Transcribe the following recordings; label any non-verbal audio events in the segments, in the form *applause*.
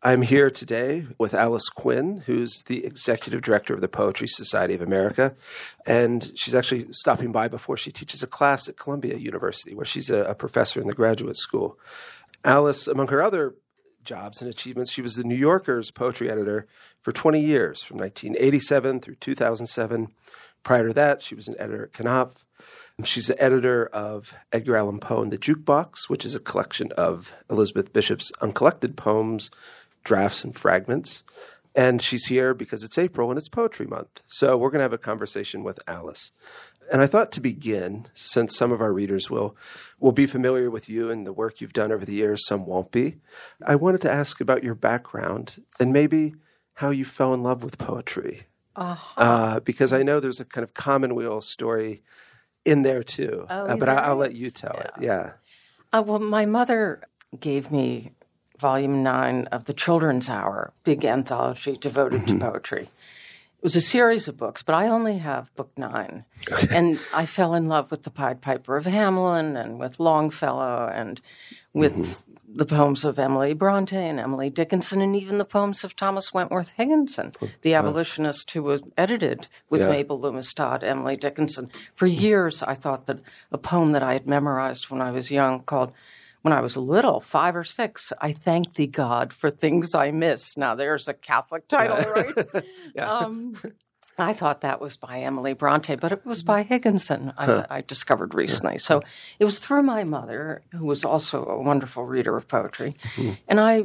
I'm here today with Alice Quinn, who's the executive director of the Poetry Society of America. And she's actually stopping by before she teaches a class at Columbia University, where she's a, a professor in the graduate school. Alice, among her other jobs and achievements, she was the New Yorker's poetry editor for 20 years, from 1987 through 2007. Prior to that, she was an editor at Knopf. She's the editor of Edgar Allan Poe and the Jukebox, which is a collection of Elizabeth Bishop's uncollected poems, drafts, and fragments. And she's here because it's April and it's Poetry Month. So we're going to have a conversation with Alice. And I thought to begin, since some of our readers will will be familiar with you and the work you've done over the years, some won't be, I wanted to ask about your background and maybe how you fell in love with poetry. Uh-huh. Uh, because I know there's a kind of commonweal story in there too. Oh, Uh, but I, I'll let you tell it. Yeah. Yeah. Uh, well, my mother gave me volume nine of the Children's Hour, big anthology devoted Mm-hmm. to poetry. It was a series of books, but I only have book nine. And I fell in love with the Pied Piper of Hamelin and with Longfellow and with Mm-hmm. the poems of Emily Bronte and Emily Dickinson and even the poems of Thomas Wentworth Higginson, the abolitionist who was edited with Yeah. Mabel Loomis Todd, Emily Dickinson. For years, I thought that a poem that I had memorized when I was young called when I was little, five or six, I thanked thee, God, for things I miss. Now, there's a Catholic title, right? *laughs* um, I thought that was by Emily Bronte, but it was by Higginson, I, I discovered recently. So it was through my mother, who was also a wonderful reader of poetry. And I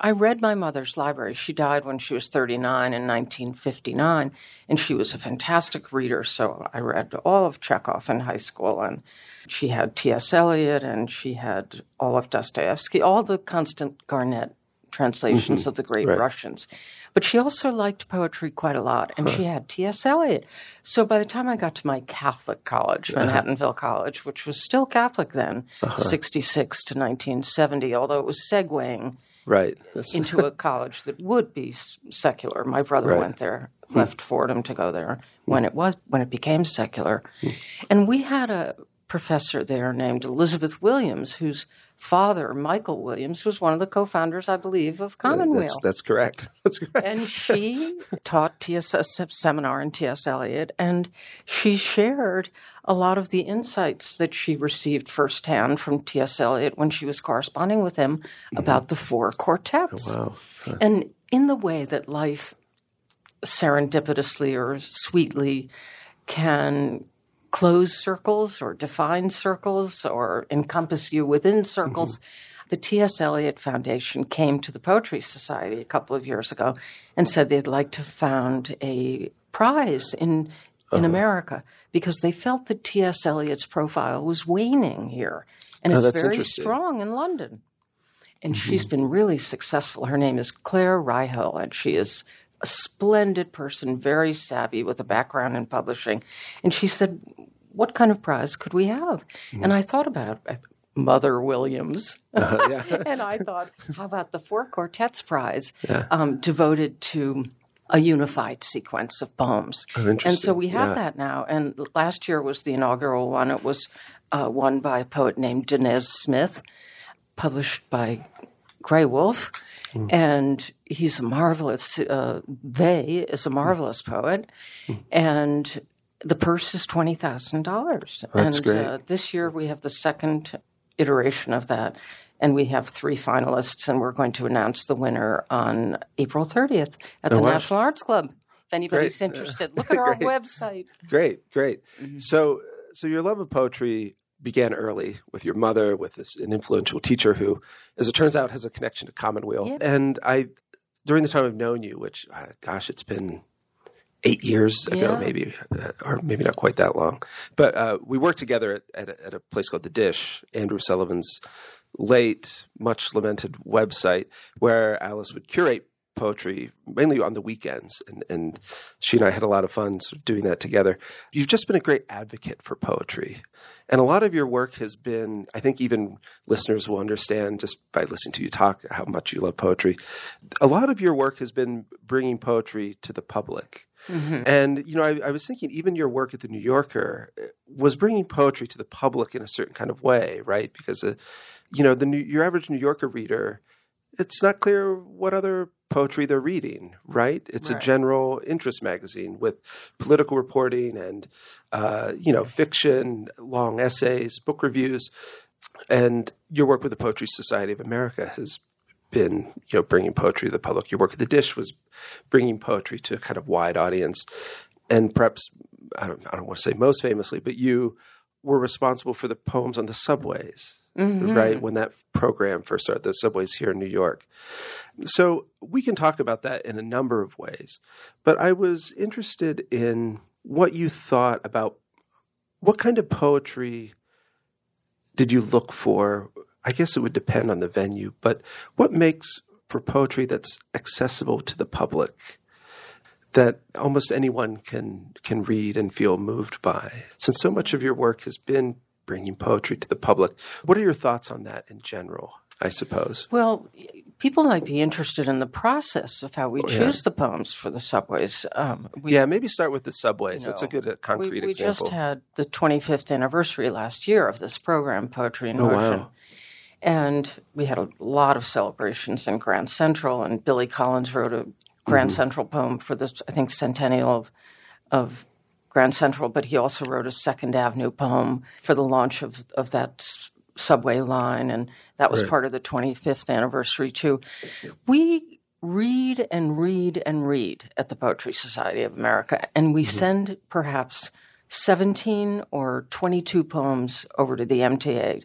I read my mother's library. She died when she was 39 in 1959, and she was a fantastic reader. So I read all of Chekhov in high school, and she had T.S. Eliot, and she had all of Dostoevsky, all the Constance Garnett translations mm-hmm. of the great Right. Russians. But she also liked poetry quite a lot, and she had T.S. Eliot. So by the time I got to my Catholic college, uh-huh. Manhattanville College, which was still Catholic then, uh-huh. 66 to 1970, although it was segueing Right. That's, into a *laughs* college that would be secular. My brother Right. went there, hmm. left Fordham to go there hmm. when it was when it became secular, hmm. and we had a professor there named Elizabeth Williams, whose father Michael Williams was one of the co-founders, I believe, of Commonweal. that's, that's correct. *laughs* That's correct. And she taught TS a seminar in T.S. Eliot, and she shared a lot of the insights that she received firsthand from T.S. Eliot when she was corresponding with him mm-hmm. about the four quartets. Oh, wow. And in the way that life serendipitously or sweetly can close circles or define circles or encompass you within circles. Mm-hmm. The T.S. Eliot Foundation came to the Poetry Society a couple of years ago and said they'd like to found a prize in in uh-huh. America because they felt that T.S. Eliot's profile was waning here, and oh, it's very strong in London. And she's mm-hmm. been really successful. Her name is Clare Reihill, and she is a splendid person, very savvy with a background in publishing. And she said, What kind of prize could we have? And I thought about it. Mother Williams. *laughs* and I thought, how about the Four Quartets Prize um, devoted to a unified sequence of poems? and so we have Yeah. that now. And last year was the inaugural one. It was uh, won by a poet named Danez Smith, published by Graywolf. And he's a marvelous, uh, they is a marvelous poet. And the purse is $20,000. That's and great. Uh, this year we have the second iteration of that. And we have three finalists, and we're going to announce the winner on April 30th at the wow. National Arts Club. If anybody's Great. interested, look at *laughs* our website. Great, great. Mm-hmm. So, so your love of poetry began early with your mother, with this, an influential teacher who, as it turns out, has a connection to Commonweal. Yeah. And I, during the time I've known you, which, uh, gosh, it's been eight years ago, Yeah. maybe, uh, or maybe not quite that long. But uh, we worked together at, at, a, at a place called The Dish, Andrew Sullivan's late, much lamented website, where Alice would curate poetry mainly on the weekends and, and she and I had a lot of fun sort of doing that together. You've just been a great advocate for poetry. And a lot of your work has been, I think even listeners will understand just by listening to you talk how much you love poetry. A lot of your work has been bringing poetry to the public. And, you know, I, I was thinking even your work at the New Yorker uh, was bringing poetry to the public in a certain kind of way, right? Because, uh, you know, the New, your average New Yorker reader it's not clear what other poetry they're reading, right? It's Right. a general interest magazine with political reporting and, uh, you know, fiction, long essays, book reviews. And your work with the Poetry Society of America has been, you know, bringing poetry to the public. Your work at the Dish was bringing poetry to a kind of wide audience. And perhaps, I don't, I don't want to say most famously, but you were responsible for the poems on the subways, mm-hmm. right? When that program first started, the subways here in New York. So we can talk about that in a number of ways. But I was interested in what you thought about what kind of poetry did you look for? I guess it would depend on the venue, but what makes for poetry that's accessible to the public? That almost anyone can can read and feel moved by. Since so much of your work has been bringing poetry to the public, what are your thoughts on that in general? I suppose. Well, people might be interested in the process of how we Oh, yeah. choose the poems for the subways. Um, we, Yeah, maybe start with the subways. That's a good uh, we, concrete we example. We just had the 25th anniversary last year of this program, Poetry in Oh, Motion. wow. And we had a lot of celebrations in Grand Central, and Billy Collins wrote a Grand Mm-hmm. Central poem for the, I think, centennial of, of Grand Central, but he also wrote a Second Avenue poem for the launch of, of that subway line, and that was Right. part of the 25th anniversary, too. We read and read and read at the Poetry Society of America, and we send perhaps 17 or 22 poems over to the MTA,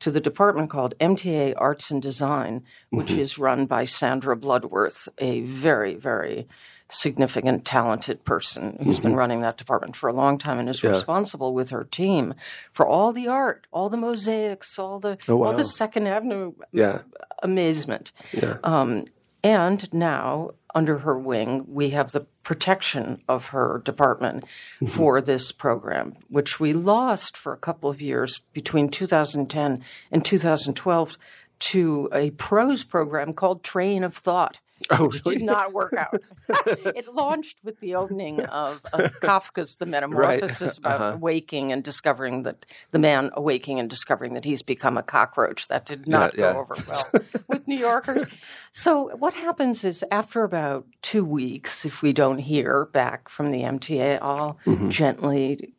to the department called MTA Arts and Design, which is run by Sandra Bloodworth, a very, very significant, talented person who's been running that department for a long time and is responsible with her team for all the art, all the mosaics, all the all wow. the Second Avenue Yeah. amazement. Yeah. Um, and now, under her wing, we have the protection of her department mm-hmm. for this program, which we lost for a couple of years between 2010 and 2012 to a prose program called Train of Thought. *laughs* Oh, which really? did not work out. *laughs* it launched with the opening of, of *laughs* Kafka's The Metamorphosis uh-huh. about waking and discovering that the man awaking and discovering that he's become a cockroach. That did not yeah. go over well with New Yorkers. So what happens is after about two weeks, if we don't hear back from the MTA, I'll mm-hmm. gently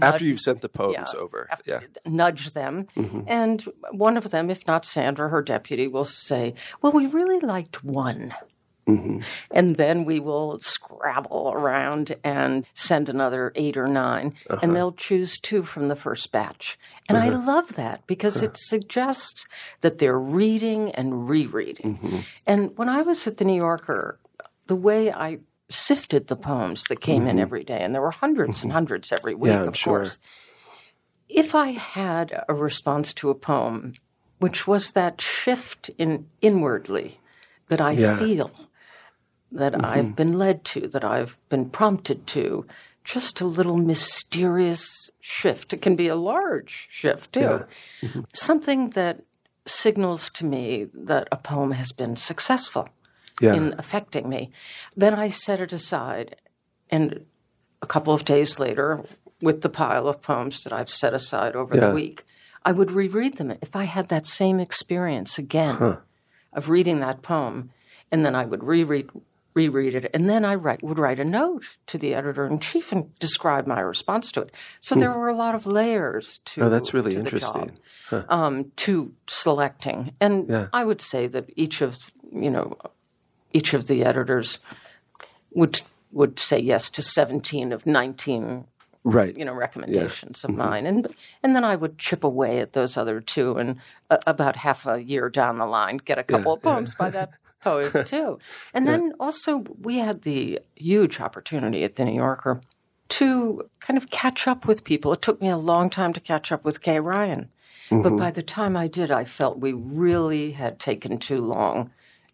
After you've sent the poems over. Yeah. nudge them. Mm-hmm. And one of them, if not Sandra, her deputy, will say, Well, we really liked one. Mm-hmm. And then we will scrabble around and send another eight or 9 and uh-huh. they'll choose two from the first batch. And I uh-huh. love that because uh-huh. it suggests that they're reading and rereading. Mm-hmm. And when I was at the New Yorker, the way I sifted the poems that came in every day, and there were 100s and hundreds every week, Yeah, of sure. course if I had a response to a poem, which was that shift in inwardly that I Yeah. feel, that Mm-hmm. I've been led to, that I've been prompted to, just a little mysterious shift. It can be a large shift too. Mm-hmm. Something that signals to me that a poem has been successful Yeah. in affecting me. Then I set it aside, and a couple of days later, with the pile of poems that I've set aside over Yeah. the week, I would reread them if I had that same experience again of reading that poem, and then I would reread reread it, and then I write, would write a note to the editor in chief and describe my response to it. So there were a lot of layers to. Hmm. Oh, that's really interesting. job, um, to selecting, and Yeah. I would say that each of you know each of the editors would would say yes to 17 of 19 Right. you know recommendations of mine. And and then I would chip away at those other two and uh, about half a year down the line get a couple of poems by that *laughs* poet too. And then also we had the huge opportunity at the New Yorker to kind of catch up with people. It took me a long time to catch up with Kay Ryan. But by the time I did I felt we really had taken too long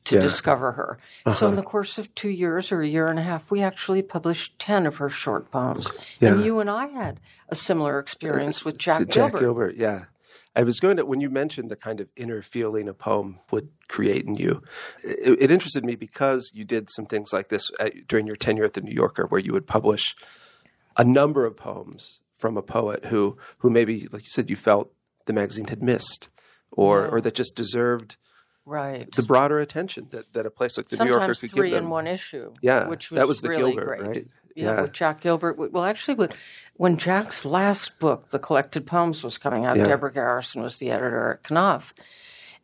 to Yeah. discover her. So, in uh-huh. the course of two years or a year and a half, we actually published 10 of her short poems. And you and I had a similar experience with Jack, Jack Gilbert. Jack Gilbert, yeah. I was going to when you mentioned the kind of inner feeling a poem would create in you. It, it interested me because you did some things like this at, during your tenure at the New Yorker, where you would publish a number of poems from a poet who who maybe, like you said, you felt the magazine had missed, or or that just deserved right. the broader attention that, that a place like the New Yorker could three give them. in one issue. Yeah, which was that was the really Gilbert, great. right? Yeah, Yeah. with Jack Gilbert. Well, actually, when- Jack's last book, The Collected Poems, was coming out, Yeah. Deborah Garrison was the editor at Knopf.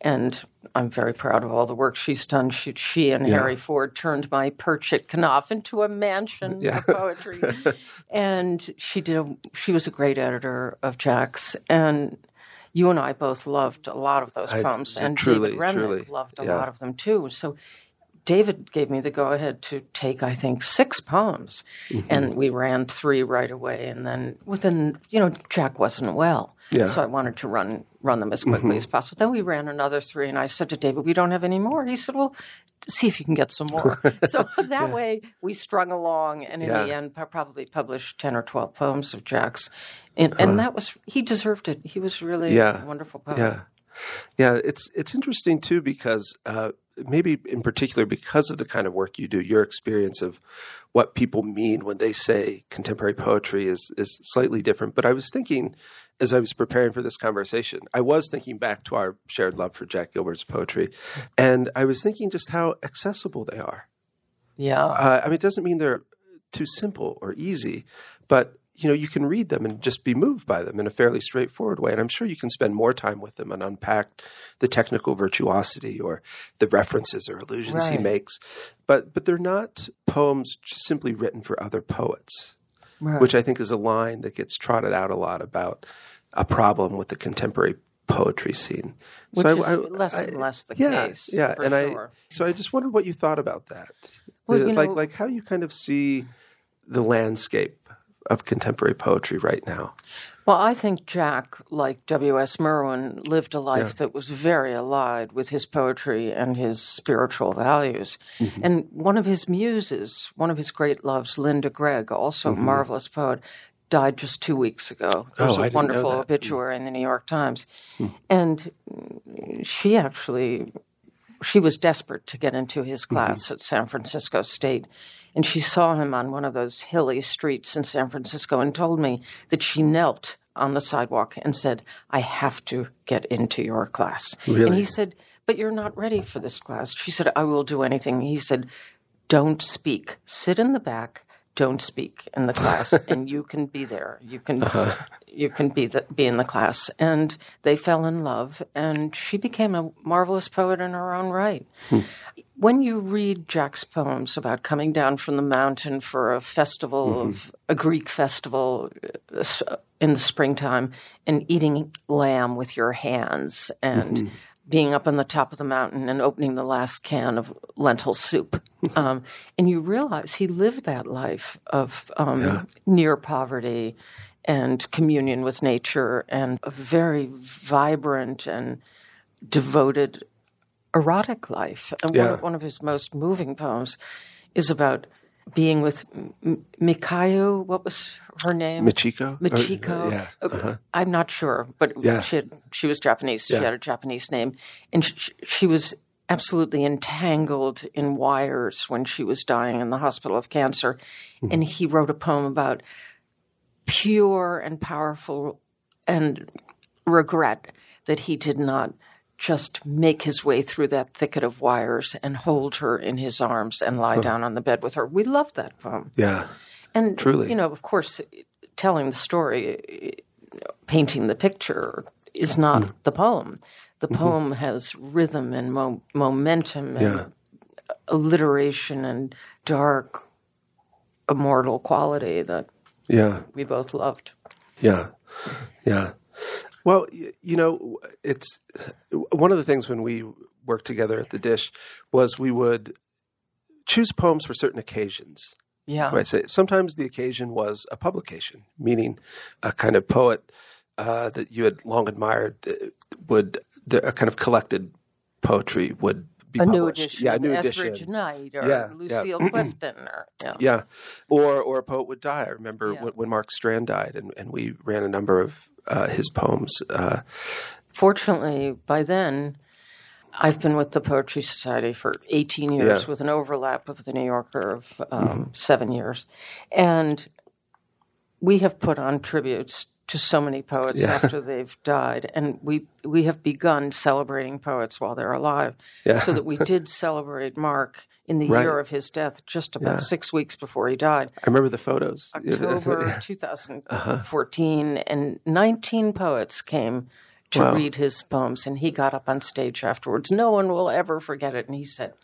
And I'm very proud of all the work she's done. She, she and Harry Ford turned my perch at Knopf into a mansion Yeah. of poetry. *laughs* and she did. A, she was a great editor of Jack's, and you and I both loved a lot of those I- poems, and truly, David Remnick truly, loved a yeah. lot of them too. So David gave me the go ahead to take, I think, six poems, Mm-hmm. and we ran three right away. And then within, you know, Jack wasn't well, Yeah. Mm-hmm. so I wanted to run run them as quickly as possible. Then we ran another three, and I said to David, "We don't have any more." He said, "Well." See if you can get some more. *laughs* so *laughs* that way we strung along, and in the end, probably published ten or twelve poems of Jack's, and, and that was he deserved it. He was really Yeah. a wonderful poet. Yeah, yeah. It's it's interesting too because uh, maybe in particular because of the kind of work you do, your experience of what people mean when they say contemporary poetry is is slightly different. But I was thinking as I was preparing for this conversation, I was thinking back to our shared love for Jack Gilbert's poetry, and I was thinking just how accessible they are. yeah. Uh, I mean, it doesn't mean they're too simple or easy, but you know, you can read them and just be moved by them in a fairly straightforward way. And I'm sure you can spend more time with them and unpack the technical virtuosity or the references or allusions he makes. But but they're not poems simply written for other poets, Right. which I think is a line that gets trotted out a lot about a problem with the contemporary poetry scene. Which I- is I- less and less the yeah, case. Yeah, and sure. I so I just wondered what you thought about that. Well, The- like know- like how you kind of see the landscape of contemporary poetry right now. Well, I think Jack, like W.S. Merwin, lived a life that was very allied with his poetry and his spiritual values. Mm-hmm. And one of his muses, one of his great loves, Linda Gregg, also a marvelous poet, died just two weeks ago. There was Mm-hmm. Oh, I a wonderful obituary in the New York Times. And she actually she was desperate to get into his Mm-hmm. class at San Francisco State. And she saw him on one of those hilly streets in San Francisco and told me that she knelt on the sidewalk and said, I have to get into your class. Really? And he said, But you're not ready for this class. She said, I will do anything. He said, Don't speak. Sit in the back. Don't speak in the class, *laughs* and you can be there. You can uh-huh. you can be the, be in the class. And they fell in love, and she became a marvelous poet in her own right. Hmm. When you read Jack's poems about coming down from the mountain for a festival of a Greek festival in the springtime, and eating lamb with your hands, and being up on the top of the mountain and opening the last can of lentil soup. *laughs* um, and you realize he lived that life of um, near poverty and communion with nature and a very vibrant and devoted erotic life. And one, Yeah. of, one of his most moving poems is about being with M- Mikayo. What was her name? Michiko? Or- Michiko. yeah. Uh, I'm not sure, but Yeah. she had, she was Japanese. She had a Japanese name, and she, she was absolutely entangled in wires when she was dying in the hospital of cancer. Mm-hmm. And he wrote a poem about pure and powerful and regret that he did not just make his way through that thicket of wires and hold her in his arms and lie down on the bed with her. We loved that poem. Yeah. And Truly. you know, of course, telling the story, painting the picture is not Mm. the poem. The Mm-hmm. poem has rhythm and mo- momentum and Yeah. alliteration and dark, immortal quality that Yeah. we both loved. Yeah, yeah. Well, you know, it's one of the things when we worked together at the Dish was we would choose poems for certain occasions. Yeah. I say sometimes the occasion was a publication, meaning a kind of poet uh, that you had long admired uh, would the, a kind of collected poetry would be A new edition, yeah, a new Etheridge edition. Knight or Yeah, yeah. Lucille *clears throat* Clifton, or yeah. Yeah, or or a poet would die. I remember Yeah. when, when Mark Strand died, and, and we ran a number of uh, his poems. Uh, Fortunately, by then, I've been with the Poetry Society for 18 years, Yeah. with an overlap of the New Yorker of um, seven years, and we have put on tributes to so many poets Yeah. after they've died, and we we have begun celebrating poets while they're alive. Yeah. So that we *laughs* did celebrate Mark in the Right. year of his death, just about Yeah. six weeks before he died. I remember the photos. *laughs* October uh-huh. 2014, and 19 poets came to Wow. read his poems, and he got up on stage afterwards. No one will ever forget it. And he said,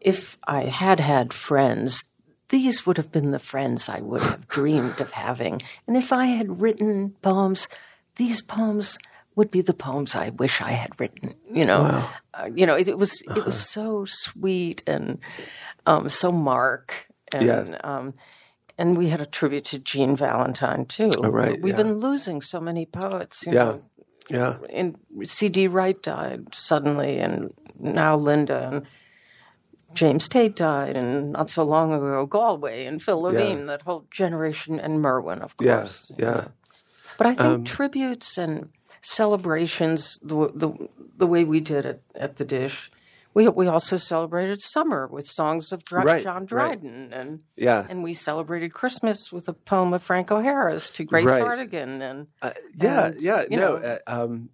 If I had had friends, these would have been the friends I would have *laughs* dreamed of having. And if I had written poems, these poems would be the poems I wish I had written. You know, uh, you know, it, it was it was so sweet and um, so Mark. And, Yeah. um, and we had a tribute to Jean Valentine too. Oh, right, We've yeah. been losing so many poets. You Yeah. know, yeah. and C.D. Wright died suddenly, and now Linda and James Tate died, and not so long ago Galway and Phil Levine. That whole generation, and Merwin, of Yeah. course. Yeah. But I think tributes and celebrations, the, the the way we did it at the Dish, we we also celebrated summer with songs of Dry, Right, John right. Dryden, and Yeah. and we celebrated Christmas with a poem of Frank O'Hara's to Grace Right. Hartigan, and Uh, yeah. And, yeah. you No. know, uh, um,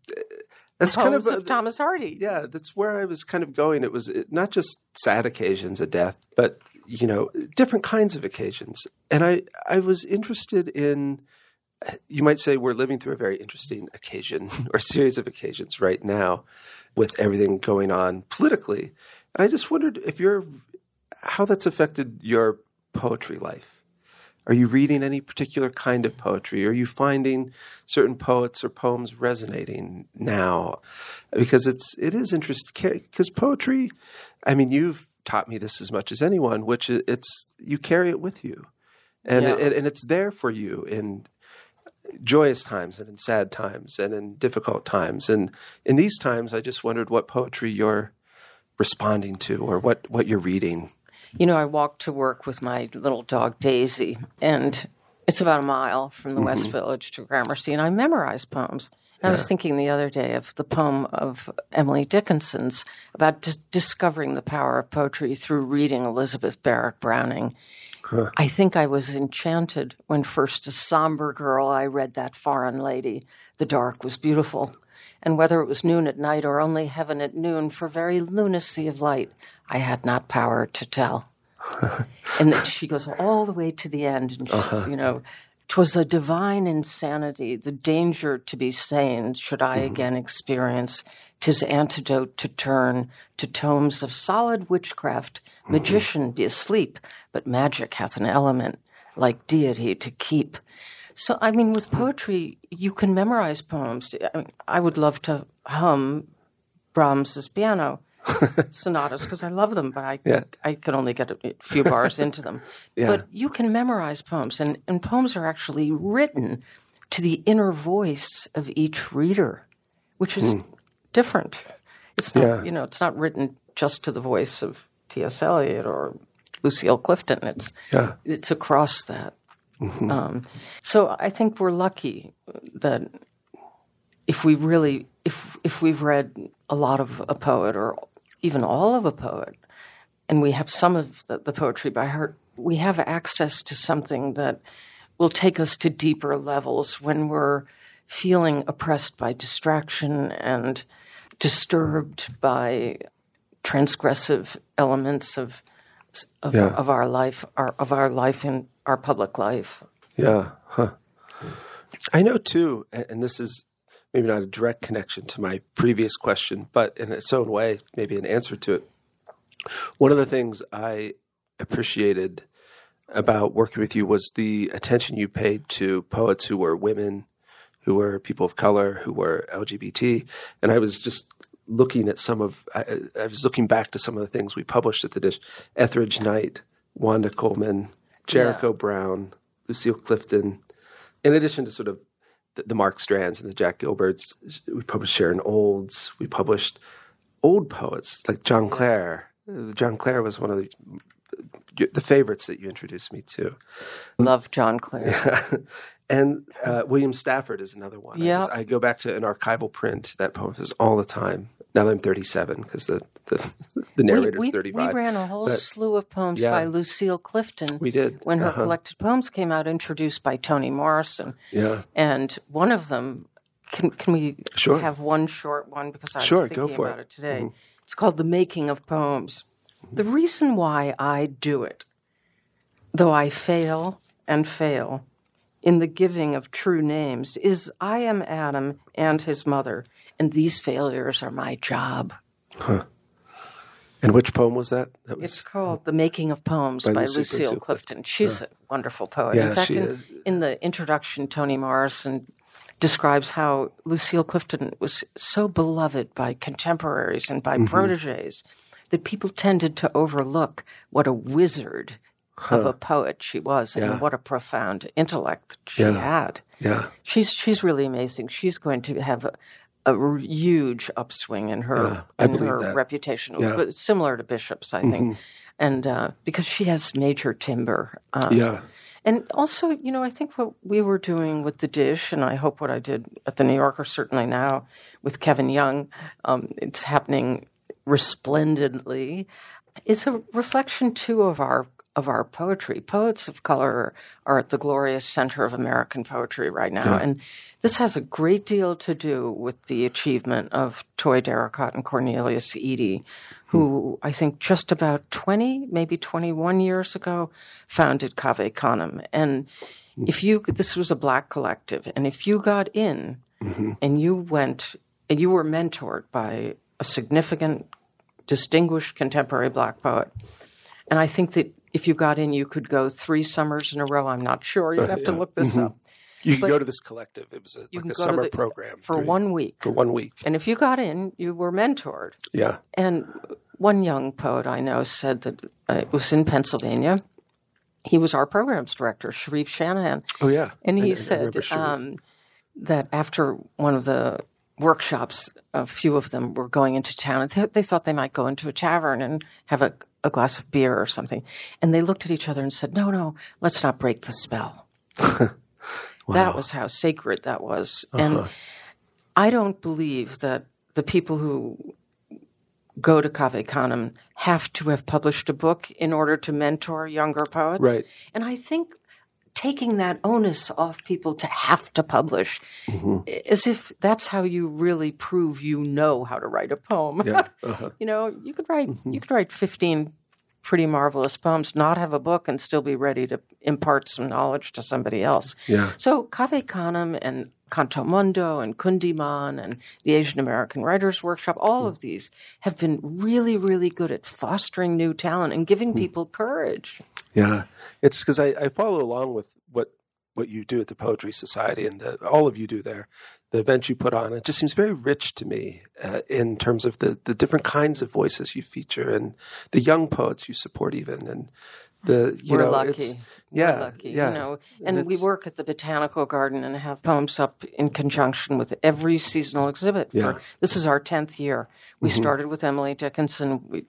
that's kind of, of, Thomas Hardy. yeah that's where i was kind of going. It was not just sad occasions of death but you know different kinds of occasions. And i i was interested in you might say we're living through a very interesting occasion *laughs* or series of occasions right now with everything going on politically. And i just wondered if you're how that's affected your poetry life are you reading any particular kind of poetry? Are you finding certain poets or poems resonating now? Because it's it is interesting because poetry. I mean, you've taught me this as much as anyone, which it's you carry it with you, and Yeah. it, and it's there for you in joyous times and in sad times and in difficult times. And in these times, I just wondered what poetry you're responding to or what what you're reading. You know, I walk to work with my little dog Daisy, and it's about a mile from the West mm-hmm. Village to Gramercy, and I memorize poems. And I was thinking the other day of the poem of Emily Dickinson's about dis- discovering the power of poetry through reading Elizabeth Barrett Browning. I think I was enchanted when first a somber girl I read that foreign lady. The dark was beautiful. And whether it was noon at night or only heaven at noon, for very lunacy of light, I had not power to tell. *laughs* and then she goes all the way to the end, and she's, uh-huh. you know, 'twas a divine insanity, the danger to be sane, should I mm-hmm. again experience, 'tis antidote to turn to tomes of solid witchcraft, mm-hmm. magician be asleep, but magic hath an element like deity to keep. So, I mean, with mm-hmm. poetry, you can memorize poems. I, mean, I would love to hum Brahms's piano *laughs* sonatas because I love them, but I Yeah. I can only get a few bars into them. *laughs* Yeah. But you can memorize poems, and, and poems are actually written to the inner voice of each reader, which is different. It's not. Yeah. you know, it's not written just to the voice of T.S. Eliot or Lucille Clifton. It's Yeah. it's across that. Um, so I think we're lucky that if we really if if we've read a lot of a poet or even all of a poet, and we have some of the, the poetry by heart, we have access to something that will take us to deeper levels when we're feeling oppressed by distraction and disturbed by transgressive elements of of, Yeah. of our life, our, of our life in our public life. Yeah. Huh. I know too, and this is maybe not a direct connection to my previous question, but in its own way, maybe an answer to it. One of the things I appreciated about working with you was the attention you paid to poets who were women, who were people of color, who were LGBT. And I was just looking at some of, I, I was looking back to some of the things we published at the dish Etheridge Knight, Wanda Coleman, Jericho Brown, Lucille Clifton, in addition to sort of the, the Mark Strands and the Jack Gilberts, we published Sharon Olds. We published old poets like John Clare. John Clare was one of the, the favorites that you introduced me to. Love John Clare. *laughs* and uh, William Stafford is another one. I, Yeah. I go back to an archival print. That poem is all the time. Now that I'm 37 because the, the the narrator's we, we, 35. We ran a whole But- slew of poems Yeah. by Lucille Clifton. We did. when her Uh-huh. collected poems came out, introduced by Toni Morrison. Yeah. And one of them, can can we Sure. have one short one because I Sure, was thinking about it. Mm-hmm. it, today. It's called "The Making of Poems." The reason why I do it, though I fail and fail in the giving of true names, is I am Adam and his mother, and these failures are my job. Huh. And which poem was that? That It's called The Making of Poems By by, Lucille Lucille Clifton. She's a wonderful poet. Yeah, in fact, in, in the introduction, Toni Morrison describes how Lucille Clifton was so beloved by contemporaries and Mm-hmm. by proteges that people tended to overlook what a wizard of a poet she was Yeah. and what a profound intellect she Yeah. had. yeah. She's she's really amazing. She's going to have a, a huge upswing in her Yeah, in her that. reputation, Yeah. Mm-hmm. but similar to Bishop's, I think, and uh, because she has major timber. Uh, Yeah. and also, you know, I think what we were doing with the dish, and I hope what I did at the New Yorker, certainly now with Kevin Young, um, it's happening resplendently, is a reflection too of our of our poetry. Poets of color are at the glorious center of American poetry right now, and this has a great deal to do with the achievement of Toi Derricotte and Cornelius Eady, who hmm. I think just about 20, maybe 21 years ago, founded Cave Canem. And hmm. if you, this was a black collective, and if you got in mm-hmm. and you went, and you were mentored by a significant, distinguished contemporary black poet, and I think that if you got in, you could go three summers in a row. I'm not sure. You'd have to look this up. You can go to this collective. It was a, like a summer the- program for three- one week. For one week. And if you got in, you were mentored. Yeah. And one young poet I know said that uh, it was in Pennsylvania. He was our programs director, Sharif Shanahan. Oh yeah. And I- I he said Sharif. um, that after one of the workshops, a few of them were going into town. And they thought they might go into a tavern and have a, a glass of beer or something. And they looked at each other and said, no, no, let's not break the spell. *laughs* That was how sacred that was. Uh-huh. And I don't believe that the people who go to Cave Canem have to have published a book in order to mentor younger poets. Right. And I think taking that onus off people to have to publish as if that's how you really prove you know how to write a poem. Yeah. *laughs* Uh-huh. you know, you could write you could write 15 pretty marvelous poems, not have a book and still be ready to impart some knowledge to somebody else. Yeah. So Cave Canem and Canto Mundo and Kundiman and the Asian American Writers Workshop, all of these have been really, really good at fostering new talent and giving people courage. Yeah, it's because I, I follow along with what what you do at the Poetry Society and the, all of you do there. The event you put on it just seems very rich to me uh, in terms of the the different kinds of voices you feature and the young poets you support even and the you We're know lucky. yeah We're lucky, yeah you know. And, we work at the Botanical Garden and have poems up in conjunction with every seasonal exhibit. For, Yeah. Mm-hmm. This is our tenth year. We started with Emily Dickinson. We,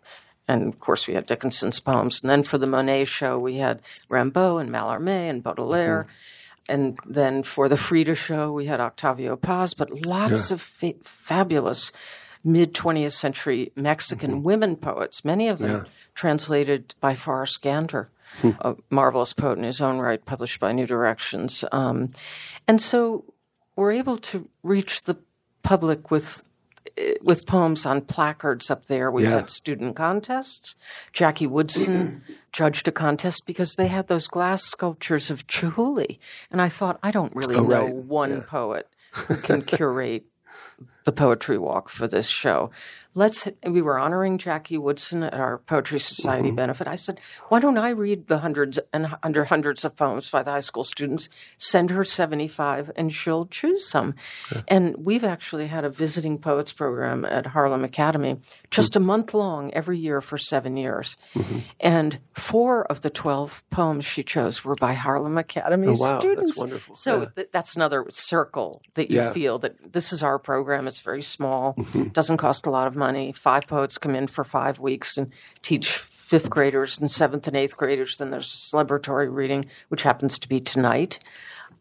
and of course, we had Dickinson's poems. And then for the Monet show, we had Rimbaud and Mallarmé and Baudelaire. Mm-hmm. And then for the Frida show, we had Octavio Paz, but lots of fa- fabulous mid 20th century Mexican Mm-hmm. women poets, many of them translated by Forrest Gander, a marvelous poet in his own right, published by New Directions. Um, and so we're able to reach the public with with poems on placards up there. We've Yeah. had student contests. Jackie Woodson *clears throat* judged a contest because they had those glass sculptures of Chihuly. And I thought, I don't really Oh, know right. one poet who *laughs* can curate the poetry walk for this show. Let's. We were honoring Jackie Woodson at our Poetry Society Mm-hmm. benefit. I said, "Why don't I read the hundreds and under hundreds of poems by the high school students? Send her seventy-five, and she'll choose some." And we've actually had a visiting poets program at Harlem Academy, just a month long every year for seven years. Mm-hmm. And four of the twelve poems she chose were by Harlem Academy Oh, wow. That's students. wonderful. So Yeah. th- that's another circle that you Yeah. feel that this is our program. It's very small, Mm-hmm. doesn't cost a lot of money. Five poets come in for five weeks and teach fifth graders and seventh and eighth graders. Then there's a celebratory reading, which happens to be tonight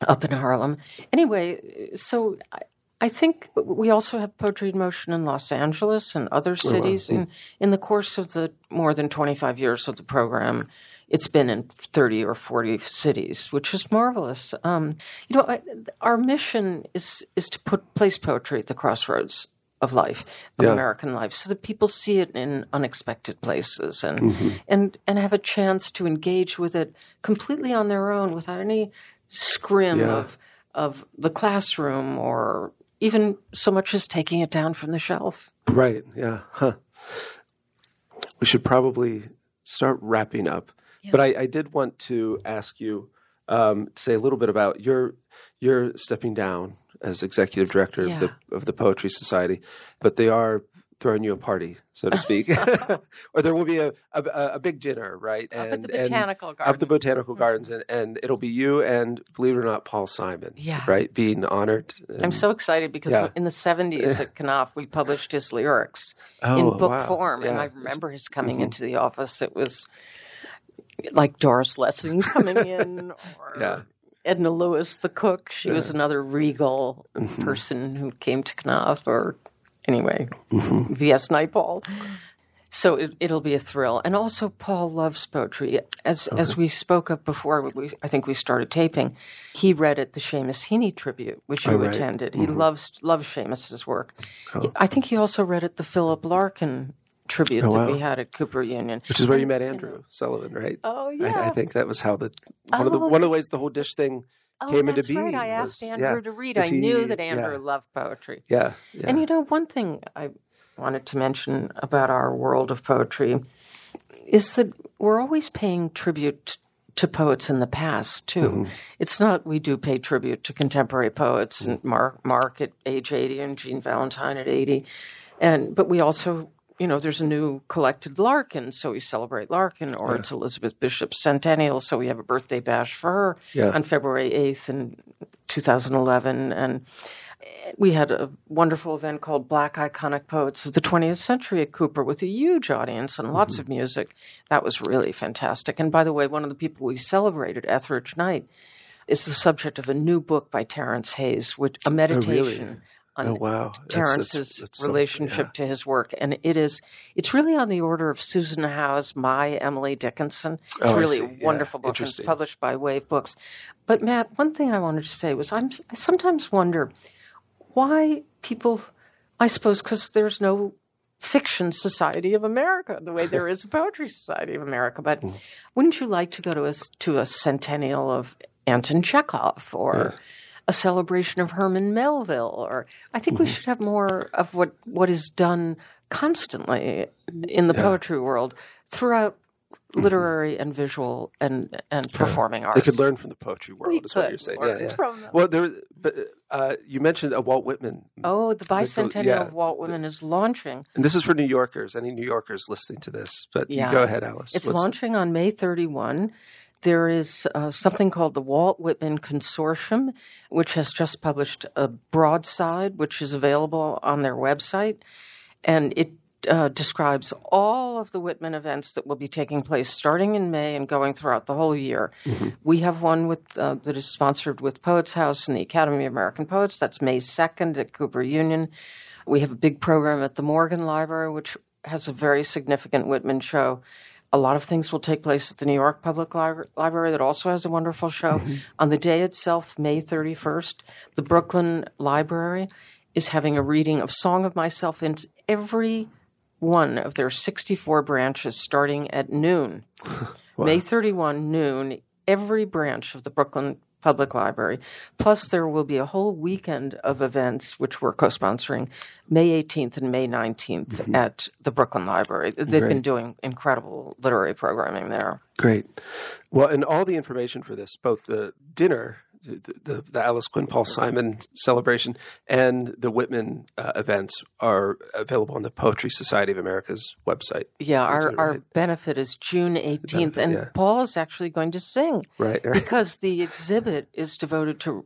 up in Harlem. Anyway, so I, I think we also have Poetry in Motion in Los Angeles and other cities. In, in the course of the more than 25 years of the program, it's been in 30 or 40 cities, which is marvelous. Um, you know, I, our mission is, is to put place poetry at the crossroads of life, of Yeah. American life, so that people see it in unexpected places and, and, and have a chance to engage with it completely on their own without any scrim Yeah. of, of the classroom or even so much as taking it down from the shelf. Right. Yeah. Huh. We should probably start wrapping up. But I, I did want to ask you um, say a little bit about your your stepping down as executive director of the of the Poetry Society, but they are throwing you a party, so to speak, *laughs* *laughs* or there will be a, a a big dinner, right? Up at And- the and- Botanical Up the botanical mm-hmm. gardens, and, and it'll be you and believe it or not, Paul Simon, Yeah. right, being honored. I'm so excited because Yeah. in the 70s at Knopf, we published his lyrics Oh, in book wow. form. And I remember his coming mm-hmm. into the office. It was like Doris Lessing coming in *laughs* or Yeah. Edna Lewis, the cook. She was another regal Mm-hmm. person who came to Knopf or anyway, Mm-hmm. V.S. Naipaul. So it, it'll be a thrill, and also Paul loves poetry. As Uh-huh. as we spoke of before, we, I think we started taping. He read at the Seamus Heaney tribute, which you Oh, right. Mm-hmm. attended. He loves loves Seamus's work. I think he also read at the Philip Larkin tribute that Oh, wow. we had at Cooper Union. Which is where you met Andrew Sullivan, right? Oh, I, I think that was how the one of the one of the ways the whole dish thing Oh, came into being. right. I asked was- Andrew yeah. to read. I he- knew that Andrew Yeah, loved poetry. yeah, yeah. And you know, one thing I wanted to mention about our world of poetry is that we're always paying tribute to poets in the past too. Mm-hmm. It's not we do pay tribute to contemporary poets and Mark Mark at age eighty and Jean Valentine at eighty, and but we also you know there's a new collected Larkin, so we celebrate Larkin, or it's Elizabeth Bishop's centennial, so we have a birthday bash for her Yeah. on February eighth in 2011, and we had a wonderful event called Black Iconic Poets of the 20th Century at Cooper with a huge audience and lots mm-hmm. of music. That was really fantastic. And by the way, one of the people we celebrated, Etheridge Knight, is the subject of a new book by Terrence Hayes, which a oh, meditation on Oh, wow. Terrence's that's- that's so- relationship to his work. And it is it's really on the order of Susan Howe's My Emily Dickinson. It's Oh, really Yeah. wonderful book. It's published by Wave Books. But Matt, one thing I wanted to say was I'm, I sometimes wonder why people, I suppose, because there's no fiction society of America the way there is a poetry society of America. But Mm. wouldn't you like to go to a to a centennial of Anton Chekhov or a celebration of Herman Melville? Or I think Mm-hmm. we should have more of what what is done constantly in the poetry world throughout literary and visual and and performing Mm-hmm. They could learn from the poetry world, We is what you're saying. Yeah, yeah. from. Well, there, but uh, you mentioned a Walt Whitman, Oh, the bicentennial yeah. of Walt Whitman is launching. and this is for New Yorkers. Any New Yorkers listening to this? But you Yeah. go ahead, Alice. It's What's- launching on May 31. There is uh, something called the Walt Whitman Consortium, which has just published a broadside, which is available on their website. And it uh, describes all of the Whitman events that will be taking place starting in May and going throughout the whole year. We have one with uh, that is sponsored with Poets House and the Academy of American Poets. That's May 2nd at Cooper Union. We have a big program at the Morgan Library, which has a very significant Whitman show. A lot of things will take place at the New York Public Libra- Library that also has a wonderful show. Mm-hmm. On the day itself, May 31st, the Brooklyn Library is having a reading of Song of Myself in every one of their 64 branches starting at noon. *laughs* May 31, noon, every branch of the Brooklyn Public Library. Plus, there will be a whole weekend of events, which we're co sponsoring May 18th and May 19th mm-hmm. at the Brooklyn Library. They've been doing incredible literary programming there. Great. Well, and all the information for this, both the dinner, the, the, the Alice Quinn Paul Simon celebration, and the Whitman uh, events are available on the Poetry Society of America's website. Yeah, our, it our benefit is June 18th, benefit, and yeah. Paul is actually going to sing. Right, right. Because the exhibit is devoted to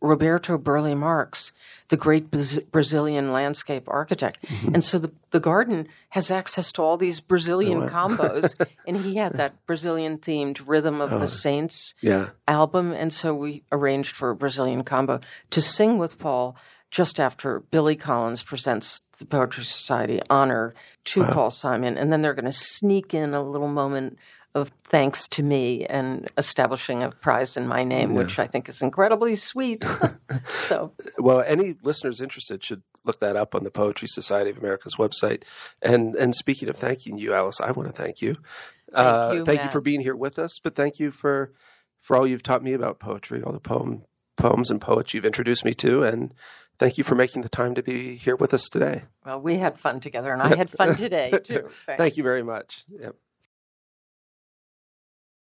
Roberto Burle Marx, the great Braz- Brazilian landscape architect. Mm-hmm. And so the, the garden has access to all these Brazilian Oh, combos. *laughs* and he had that Brazilian themed Rhythm of the Saints Oh, Yeah. album. And so we arranged for a Brazilian combo to sing with Paul just after Billy Collins presents the Poetry Society honor to Paul Simon, and then they're going to sneak in a little moment of thanks to me and establishing a prize in my name, which I think is incredibly sweet. *laughs* so Well, any listeners interested should look that up on the Poetry Society of America's website. And and speaking of thanking you, Alice, I want to thank you. Uh, you, thank you for being here with us, but thank you for for all you've taught me about poetry, all the poem poems and poets you've introduced me to, and thank you for making the time to be here with us today. well, we had fun together, and I had fun today *laughs* too. Thanks. Thank you very much. Yep.